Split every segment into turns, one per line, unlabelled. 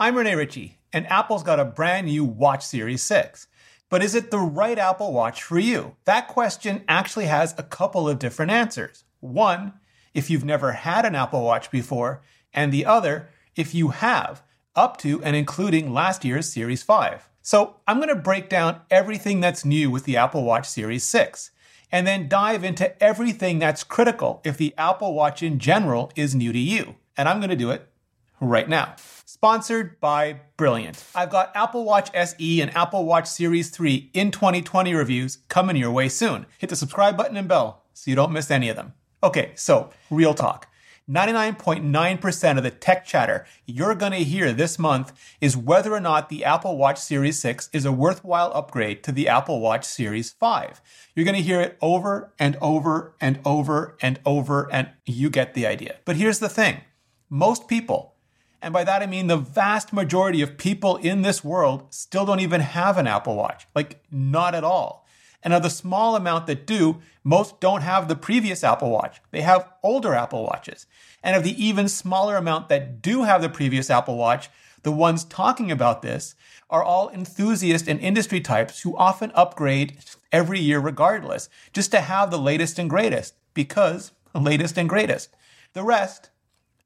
I'm Rene Ritchie, and Apple's got a brand new Watch Series 6. But is it the right Apple Watch for you? That question actually has a couple of different answers. One, if you've never had an Apple Watch before, and the other, if you have, up to and including last year's Series 5. So I'm going to break down everything that's new with the Apple Watch Series 6 and then dive into everything that's critical if the Apple Watch in general is new to you. And I'm going to do it right now. Sponsored by Brilliant. I've got Apple Watch SE and Apple Watch Series 3 in 2020 reviews coming your way soon. Hit the subscribe button and bell so you don't miss any of them. Okay, so real talk. 99.9% of the tech chatter you're going to hear this month is whether or not the Apple Watch Series 6 is a worthwhile upgrade to the Apple Watch Series 5. You're going to hear it over and over and over and over, and you get the idea. But here's the thing most people, and by that I mean the vast majority of people in this world, still don't even have an Apple Watch. Like, not at all. And of the small amount that do, most don't have the previous Apple Watch. They have older Apple Watches. And of the even smaller amount that do have the previous Apple Watch, the ones talking about this are all enthusiast and industry types who often upgrade every year regardless, just to have the latest and greatest, because latest and greatest. The rest,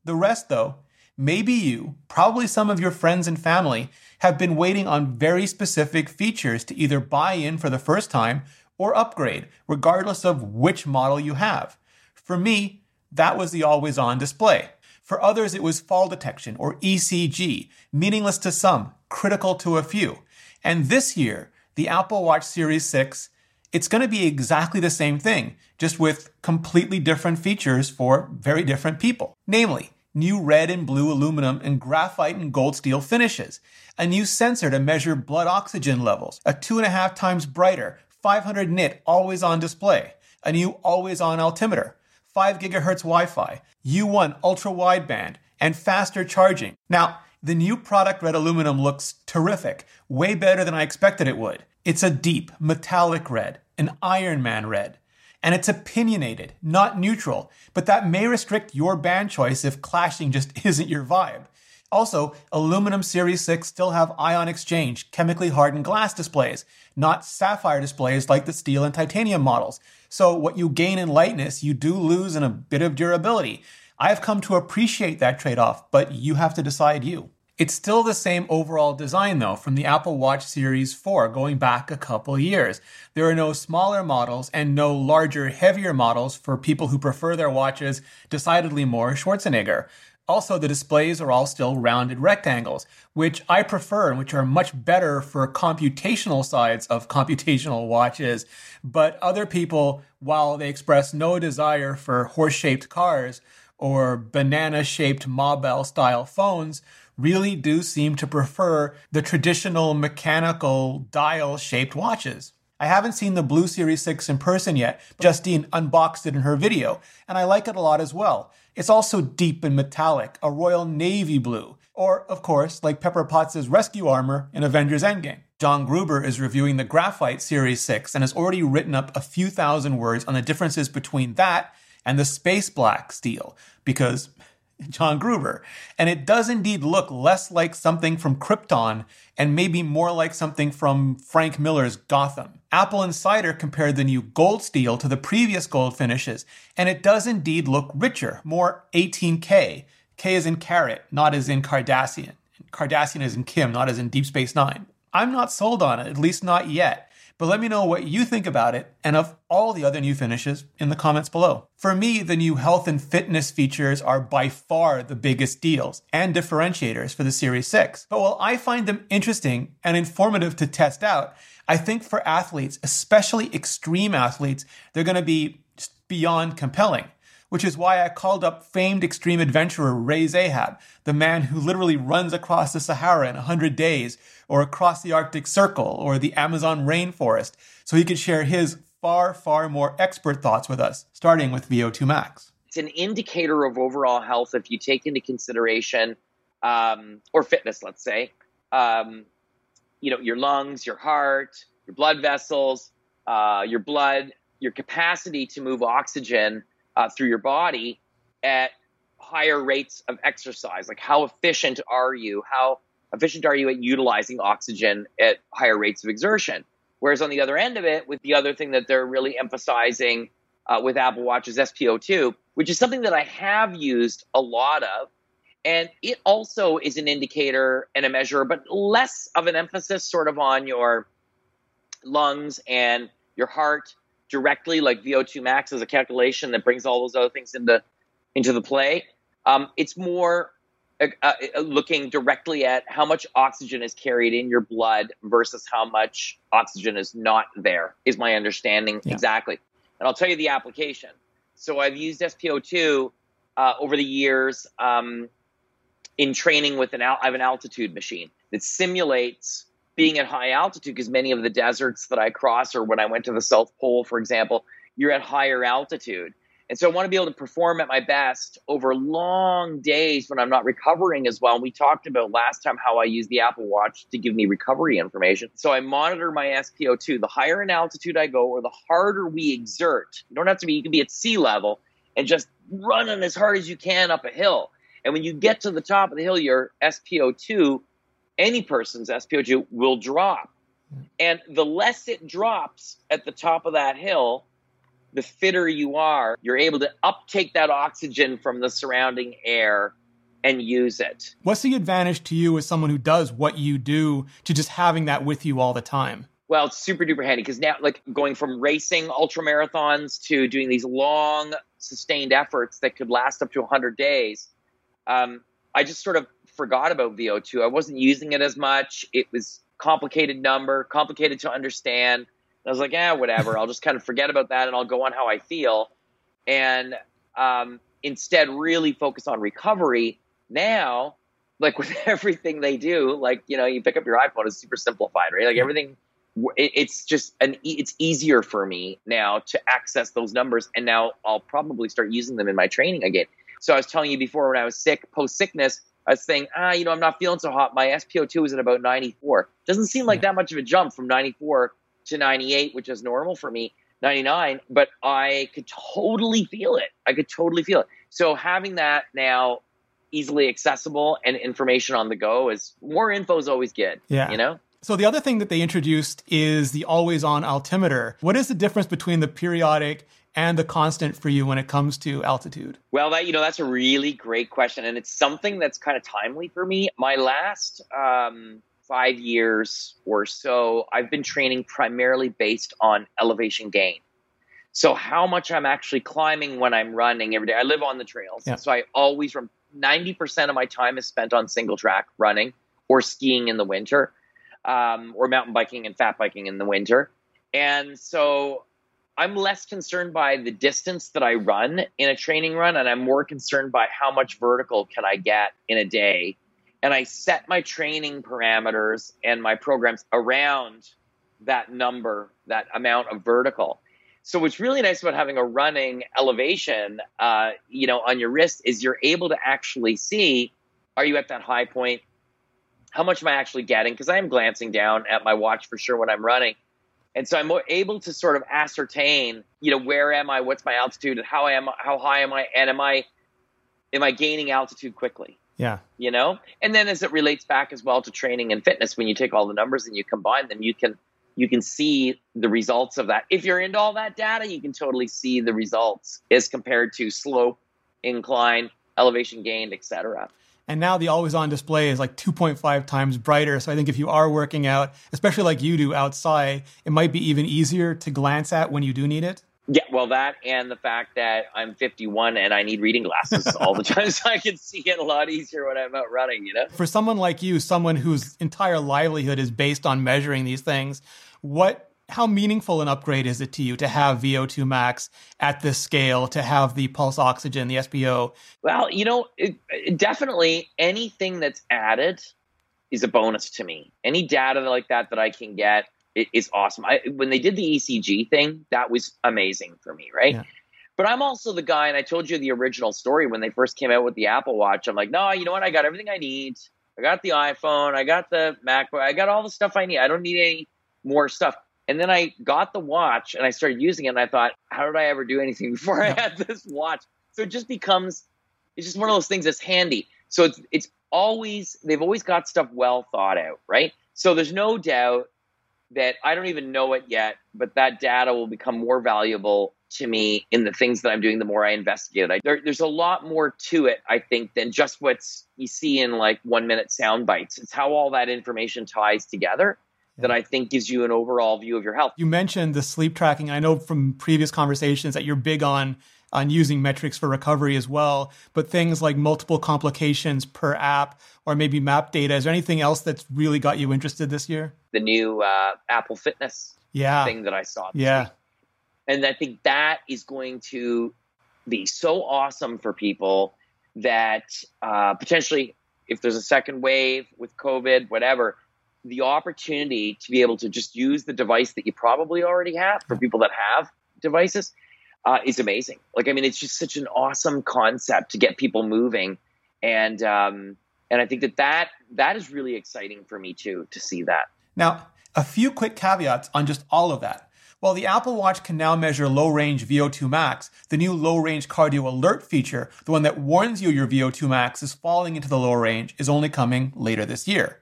the rest though, maybe you, probably some of your friends and family, have been waiting on very specific features to either buy in for the first time or upgrade, regardless of which model you have. For me, that was the always on display. For others, it was fall detection or ECG, meaningless to some, critical to a few. And this year, the Apple Watch Series 6, it's going to be exactly the same thing, just with completely different features for very different people. Namely, new red and blue aluminum and graphite and gold steel finishes, a new sensor to measure blood oxygen levels, a two and a half times brighter 500 nit always on display, a new always on altimeter, 5 gigahertz Wi-Fi, U1 ultra wideband, and faster charging. Now, the new product red aluminum looks terrific, way better than I expected it would. It's a deep, metallic red, an Iron Man red and it's opinionated, not neutral, but that may restrict your band choice if clashing just isn't your vibe. Also, aluminum Series 6 still have ion exchange, chemically hardened glass displays, not sapphire displays like the steel and titanium models. So, what you gain in lightness, you do lose in a bit of durability. I've come to appreciate that trade off, but you have to decide you. It's still the same overall design though from the Apple Watch Series 4 going back a couple years. There are no smaller models and no larger, heavier models for people who prefer their watches decidedly more Schwarzenegger. Also, the displays are all still rounded rectangles, which I prefer and which are much better for computational sides of computational watches. But other people, while they express no desire for horse shaped cars or banana shaped Mobile style phones, really do seem to prefer the traditional mechanical dial shaped watches. I haven't seen the Blue Series 6 in person yet. Justine unboxed it in her video, and I like it a lot as well. It's also deep and metallic, a royal navy blue, or, of course, like Pepper Potts' rescue armor in Avengers Endgame. John Gruber is reviewing the Graphite Series 6 and has already written up a few thousand words on the differences between that and the space black steel, because John Gruber. And it does indeed look less like something from Krypton and maybe more like something from Frank Miller's Gotham. Apple Insider compared the new gold steel to the previous gold finishes, and it does indeed look richer, more 18K. K is in carat, not as in Kardashian. Kardashian is in Kim, not as in Deep Space Nine. I'm not sold on it, at least not yet. But let me know what you think about it and of all the other new finishes in the comments below. For me, the new health and fitness features are by far the biggest deals and differentiators for the Series 6. But while I find them interesting and informative to test out, I think for athletes, especially extreme athletes, they're going to be beyond compelling which is why I called up famed extreme adventurer Ray Zahab, the man who literally runs across the Sahara in 100 days, or across the Arctic Circle, or the Amazon rainforest, so he could share his far, far more expert thoughts with us, starting with VO2 Max.
It's an indicator of overall health if you take into consideration, um, or fitness, let's say, um, you know, your lungs, your heart, your blood vessels, uh, your blood, your capacity to move oxygen uh, through your body at higher rates of exercise. Like, how efficient are you? How efficient are you at utilizing oxygen at higher rates of exertion? Whereas on the other end of it, with the other thing that they're really emphasizing uh, with Apple Watch is SpO2, which is something that I have used a lot of. And it also is an indicator and a measure, but less of an emphasis sort of on your lungs and your heart directly, like VO2 max is a calculation that brings all those other things into into the play. Um, it's more uh, uh, looking directly at how much oxygen is carried in your blood versus how much oxygen is not there, is my understanding yeah. exactly. And I'll tell you the application. So I've used SpO2 uh, over the years um, in training with an, al- I have an altitude machine that simulates being at high altitude because many of the deserts that I cross or when I went to the South Pole, for example, you're at higher altitude. And so I want to be able to perform at my best over long days when I'm not recovering as well. And we talked about last time how I use the Apple Watch to give me recovery information. So I monitor my SpO2. The higher in altitude I go, or the harder we exert, you don't have to be, you can be at sea level and just running as hard as you can up a hill. And when you get to the top of the hill, your SpO2, any person's SpO2 will drop. And the less it drops at the top of that hill, the fitter you are, you're able to uptake that oxygen from the surrounding air and use it.
What's the advantage to you as someone who does what you do to just having that with you all the time?
Well, it's super duper handy because now, like going from racing ultra marathons to doing these long, sustained efforts that could last up to 100 days, um, I just sort of forgot about VO2. I wasn't using it as much. It was complicated number, complicated to understand. I was like, yeah, whatever. I'll just kind of forget about that and I'll go on how I feel. And um, instead, really focus on recovery. Now, like with everything they do, like, you know, you pick up your iPhone, it's super simplified, right? Like everything, it's just an, it's easier for me now to access those numbers. And now I'll probably start using them in my training again. So I was telling you before when I was sick, post sickness, I was saying, ah, you know, I'm not feeling so hot. My SpO2 is at about 94. Doesn't seem like that much of a jump from 94 to 98, which is normal for me, 99, but I could totally feel it. I could totally feel it. So having that now easily accessible and information on the go is more info is always good. Yeah. You know?
So the other thing that they introduced is the always on altimeter. What is the difference between the periodic and the constant for you when it comes to altitude?
Well, that you know that's a really great question, and it's something that's kind of timely for me. My last um, five years or so, I've been training primarily based on elevation gain. So, how much I'm actually climbing when I'm running every day. I live on the trails. Yeah. So, I always run 90% of my time is spent on single track running or skiing in the winter, um, or mountain biking and fat biking in the winter. And so, I'm less concerned by the distance that I run in a training run, and I'm more concerned by how much vertical can I get in a day and I set my training parameters and my programs around that number, that amount of vertical. So what's really nice about having a running elevation, uh, you know, on your wrist is you're able to actually see, are you at that high point? How much am I actually getting? Because I am glancing down at my watch for sure when I'm running. And so I'm able to sort of ascertain, you know, where am I? What's my altitude? And how am how high am I? And am I am I gaining altitude quickly?
Yeah.
You know? And then as it relates back as well to training and fitness, when you take all the numbers and you combine them, you can you can see the results of that. If you're into all that data, you can totally see the results as compared to slope, incline, elevation gained, etc.
And now the always on display is like 2.5 times brighter. So I think if you are working out, especially like you do outside, it might be even easier to glance at when you do need it.
Yeah, well, that and the fact that I'm 51 and I need reading glasses all the time, so I can see it a lot easier when I'm out running. You know,
for someone like you, someone whose entire livelihood is based on measuring these things, what how meaningful an upgrade is it to you to have VO2 max at this scale, to have the pulse oxygen, the SpO?
Well, you know, it, it definitely anything that's added is a bonus to me. Any data like that that I can get it is awesome. I, when they did the ECG thing, that was amazing for me, right? Yeah. But I'm also the guy, and I told you the original story when they first came out with the Apple Watch. I'm like, no, you know what? I got everything I need. I got the iPhone. I got the MacBook. I got all the stuff I need. I don't need any more stuff. And then I got the watch and I started using it, and I thought, how did I ever do anything before I had this watch? So it just becomes, it's just one of those things that's handy. So it's it's always they've always got stuff well thought out, right? So there's no doubt that I don't even know it yet, but that data will become more valuable to me in the things that I'm doing the more I investigate it. I, there, there's a lot more to it, I think, than just what you see in like one minute sound bites. It's how all that information ties together that I think gives you an overall view of your health.
You mentioned the sleep tracking. I know from previous conversations that you're big on on using metrics for recovery as well, but things like multiple complications per app or maybe map data. Is there anything else that's really got you interested this year?
The new uh, Apple Fitness
yeah.
thing that I saw.
yeah.
Week. And I think that is going to be so awesome for people that uh, potentially, if there's a second wave with COVID, whatever, the opportunity to be able to just use the device that you probably already have for people that have devices uh, is amazing. Like, I mean, it's just such an awesome concept to get people moving, and um, and I think that that that is really exciting for me too to see that.
Now, a few quick caveats on just all of that. While the Apple Watch can now measure low range VO2 max, the new low range cardio alert feature, the one that warns you your VO2 max is falling into the low range, is only coming later this year.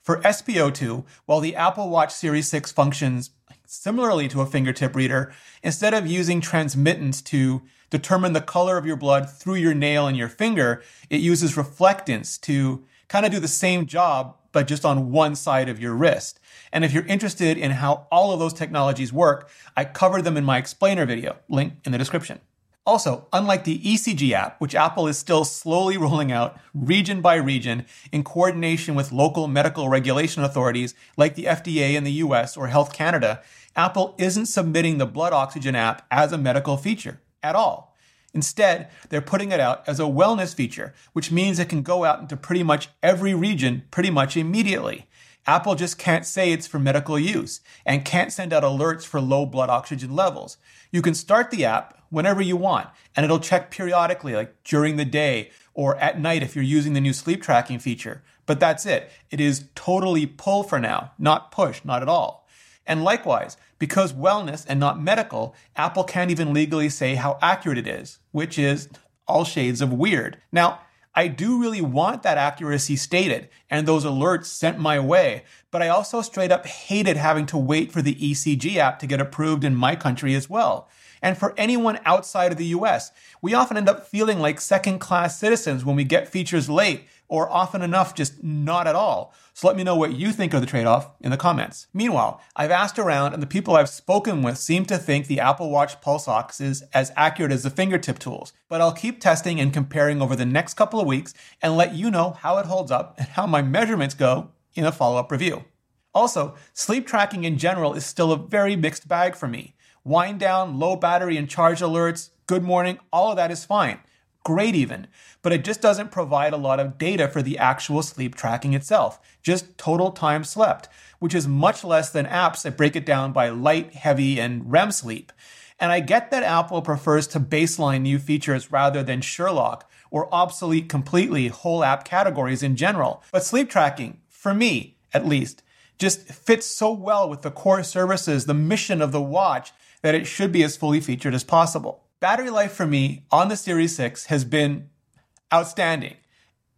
For SpO2, while the Apple Watch Series 6 functions similarly to a fingertip reader, instead of using transmittance to determine the color of your blood through your nail and your finger, it uses reflectance to kind of do the same job, but just on one side of your wrist. And if you're interested in how all of those technologies work, I covered them in my explainer video, link in the description. Also, unlike the ECG app, which Apple is still slowly rolling out region by region in coordination with local medical regulation authorities like the FDA in the US or Health Canada, Apple isn't submitting the blood oxygen app as a medical feature at all. Instead, they're putting it out as a wellness feature, which means it can go out into pretty much every region pretty much immediately. Apple just can't say it's for medical use and can't send out alerts for low blood oxygen levels. You can start the app whenever you want, and it'll check periodically, like during the day or at night if you're using the new sleep tracking feature. But that's it. It is totally pull for now, not push, not at all. And likewise, because wellness and not medical, Apple can't even legally say how accurate it is, which is all shades of weird. Now, I do really want that accuracy stated and those alerts sent my way, but I also straight up hated having to wait for the ECG app to get approved in my country as well. And for anyone outside of the US, we often end up feeling like second class citizens when we get features late or often enough just not at all. So let me know what you think of the trade off in the comments. Meanwhile, I've asked around and the people I've spoken with seem to think the Apple Watch Pulse Ox is as accurate as the fingertip tools. But I'll keep testing and comparing over the next couple of weeks and let you know how it holds up and how my measurements go in a follow up review. Also, sleep tracking in general is still a very mixed bag for me. Wind down, low battery and charge alerts, good morning, all of that is fine. Great, even. But it just doesn't provide a lot of data for the actual sleep tracking itself, just total time slept, which is much less than apps that break it down by light, heavy, and REM sleep. And I get that Apple prefers to baseline new features rather than Sherlock or obsolete completely whole app categories in general. But sleep tracking, for me at least, just fits so well with the core services, the mission of the watch, that it should be as fully featured as possible. Battery life for me on the Series 6 has been outstanding.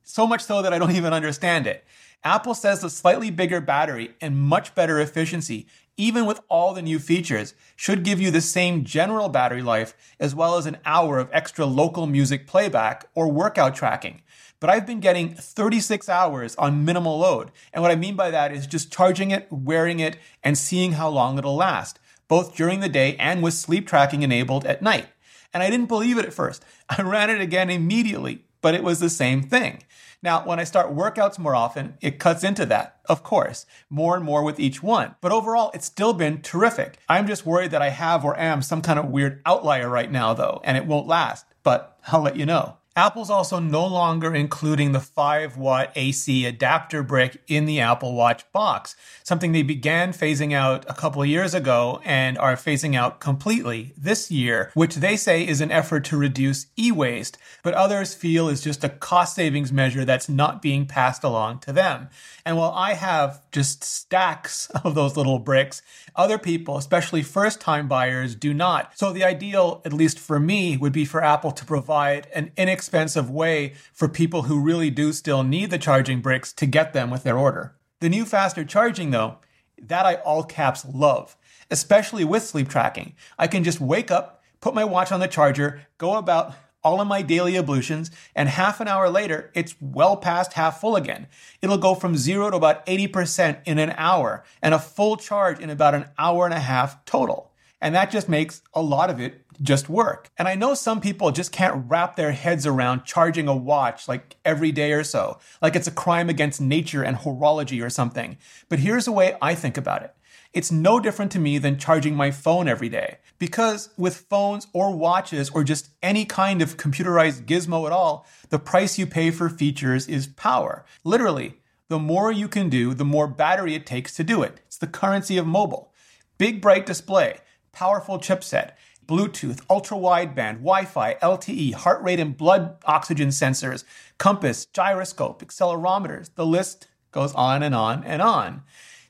So much so that I don't even understand it. Apple says the slightly bigger battery and much better efficiency, even with all the new features, should give you the same general battery life as well as an hour of extra local music playback or workout tracking. But I've been getting 36 hours on minimal load. And what I mean by that is just charging it, wearing it, and seeing how long it'll last both during the day and with sleep tracking enabled at night. And I didn't believe it at first. I ran it again immediately, but it was the same thing. Now, when I start workouts more often, it cuts into that, of course, more and more with each one. But overall, it's still been terrific. I'm just worried that I have or am some kind of weird outlier right now, though, and it won't last. But I'll let you know. Apple's also no longer including the 5 watt AC adapter brick in the Apple Watch box, something they began phasing out a couple years ago and are phasing out completely this year, which they say is an effort to reduce e waste, but others feel is just a cost savings measure that's not being passed along to them. And while I have just stacks of those little bricks, other people, especially first time buyers, do not. So the ideal, at least for me, would be for Apple to provide an inexpensive inexpensive way for people who really do still need the charging bricks to get them with their order. The new faster charging, though, that I all caps love, especially with sleep tracking. I can just wake up, put my watch on the charger, go about all of my daily ablutions, and half an hour later, it's well past half full again. It'll go from zero to about 80% in an hour, and a full charge in about an hour and a half total. And that just makes a lot of it just work. And I know some people just can't wrap their heads around charging a watch like every day or so, like it's a crime against nature and horology or something. But here's the way I think about it. It's no different to me than charging my phone every day. Because with phones or watches or just any kind of computerized gizmo at all, the price you pay for features is power. Literally, the more you can do, the more battery it takes to do it. It's the currency of mobile. Big bright display, powerful chipset, Bluetooth, ultra wideband, Wi Fi, LTE, heart rate and blood oxygen sensors, compass, gyroscope, accelerometers. The list goes on and on and on.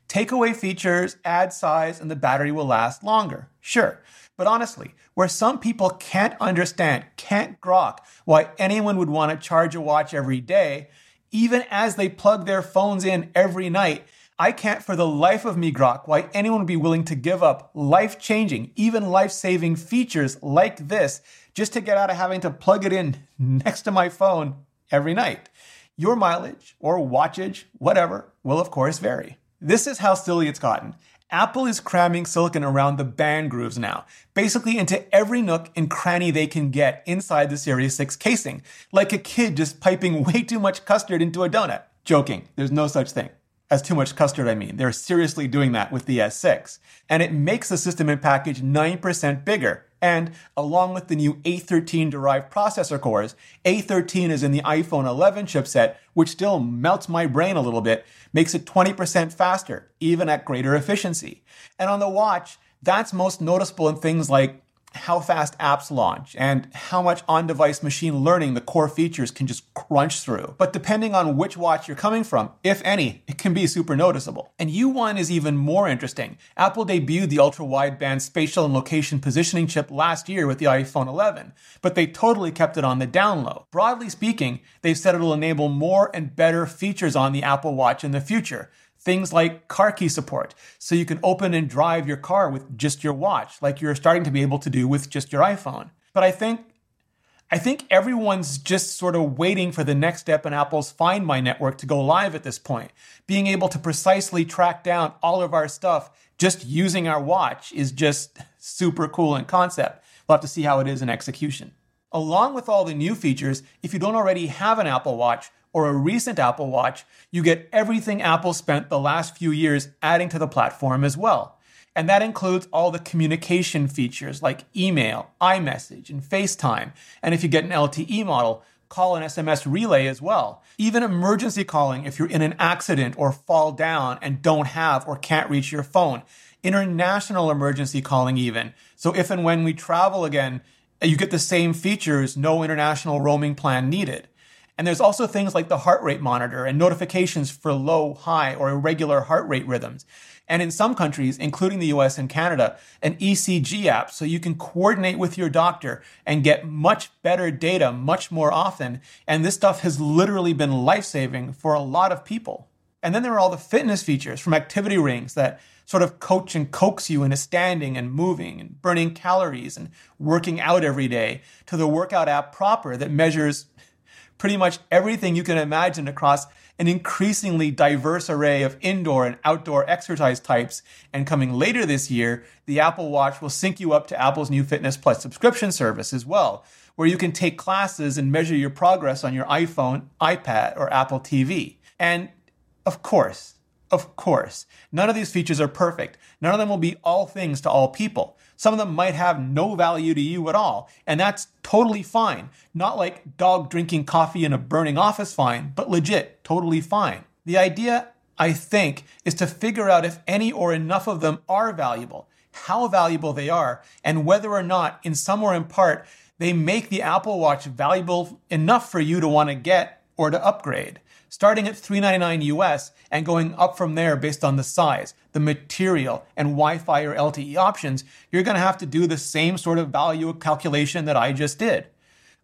Take away features, add size, and the battery will last longer. Sure. But honestly, where some people can't understand, can't grok why anyone would want to charge a watch every day, even as they plug their phones in every night, I can't for the life of me grok why anyone would be willing to give up life changing, even life saving features like this just to get out of having to plug it in next to my phone every night. Your mileage or wattage, whatever, will of course vary. This is how silly it's gotten. Apple is cramming silicon around the band grooves now, basically into every nook and cranny they can get inside the Series 6 casing, like a kid just piping way too much custard into a donut. Joking, there's no such thing. As too much custard, I mean. They're seriously doing that with the S6. And it makes the system in package 9% bigger, and along with the new A13 derived processor cores, A13 is in the iPhone 11 chipset, which still melts my brain a little bit, makes it 20% faster, even at greater efficiency. And on the watch, that's most noticeable in things like how fast apps launch and how much on device machine learning the core features can just crunch through. But depending on which watch you're coming from, if any, it can be super noticeable. And U1 is even more interesting. Apple debuted the ultra wideband spatial and location positioning chip last year with the iPhone 11, but they totally kept it on the down low. Broadly speaking, they've said it'll enable more and better features on the Apple Watch in the future. Things like car key support, so you can open and drive your car with just your watch, like you're starting to be able to do with just your iPhone. But I think I think everyone's just sort of waiting for the next step in Apple's Find My network to go live at this point. Being able to precisely track down all of our stuff just using our watch is just super cool in concept. We'll have to see how it is in execution. Along with all the new features, if you don't already have an Apple Watch, or a recent Apple Watch, you get everything Apple spent the last few years adding to the platform as well. And that includes all the communication features like email, iMessage, and FaceTime. And if you get an LTE model, call and SMS relay as well. Even emergency calling if you're in an accident or fall down and don't have or can't reach your phone. International emergency calling, even. So if and when we travel again, you get the same features, no international roaming plan needed. And there's also things like the heart rate monitor and notifications for low, high, or irregular heart rate rhythms. And in some countries, including the US and Canada, an ECG app so you can coordinate with your doctor and get much better data much more often. And this stuff has literally been life saving for a lot of people. And then there are all the fitness features from activity rings that sort of coach and coax you into standing and moving and burning calories and working out every day to the workout app proper that measures pretty much everything you can imagine across an increasingly diverse array of indoor and outdoor exercise types. And coming later this year, the Apple Watch will sync you up to Apple's new Fitness Plus subscription service as well, where you can take classes and measure your progress on your iPhone, iPad, or Apple TV. And of course, of course, none of these features are perfect. None of them will be all things to all people. Some of them might have no value to you at all, and that's totally fine. Not like dog drinking coffee in a burning office fine, but legit, totally fine. The idea, I think, is to figure out if any or enough of them are valuable, how valuable they are, and whether or not, in sum or in part, they make the Apple Watch valuable enough for you to want to get or to upgrade starting at 399 US and going up from there based on the size, the material, and Wi-Fi or LTE options, you're going to have to do the same sort of value calculation that I just did.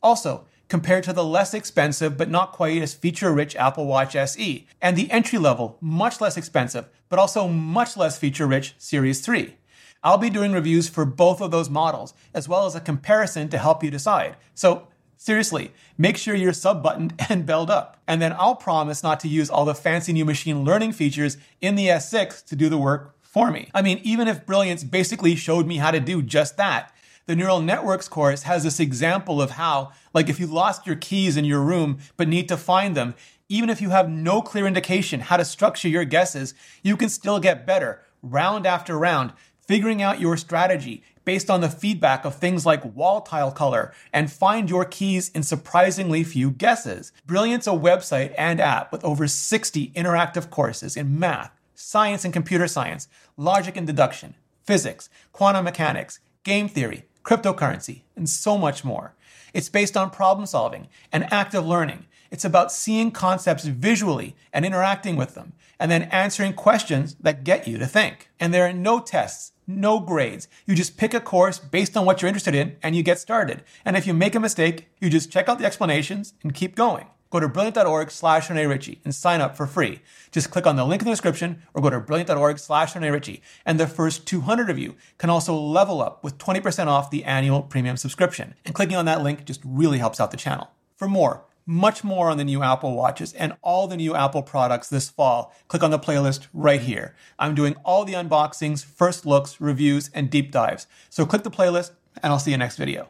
Also, compared to the less expensive but not quite as feature rich Apple Watch SE, and the entry level, much less expensive but also much less feature rich Series 3. I'll be doing reviews for both of those models, as well as a comparison to help you decide. So, seriously, make sure you're sub buttoned and belled up. And then I'll promise not to use all the fancy new machine learning features in the S6 to do the work for me. I mean, even if Brilliant's basically showed me how to do just that, the neural networks course has this example of how, like if you lost your keys in your room but need to find them, even if you have no clear indication how to structure your guesses, you can still get better round after round, figuring out your strategy based on the feedback of things like wall tile color and find your keys in surprisingly few guesses. Brilliant's a website and app with over 60 interactive courses in math, science and computer science, logic and deduction, physics, quantum mechanics, game theory, cryptocurrency, and so much more. It's based on problem solving and active learning. It's about seeing concepts visually and interacting with them, and then answering questions that get you to think. And there are no tests, no grades. You just pick a course based on what you're interested in and you get started. And if you make a mistake, you just check out the explanations and keep going. Go to brilliant.org slash Rene Ritchie and sign up for free. Just click on the link in the description or go to brilliant.org slash Rene Ritchie. And the first 200 of you can also level up with 20% off the annual premium subscription. And clicking on that link just really helps out the channel. For more, much more on the new Apple Watches and all the new Apple products this fall, click on the playlist right here. I'm doing all the unboxings, first looks, reviews, and deep dives. So click the playlist and I'll see you next video.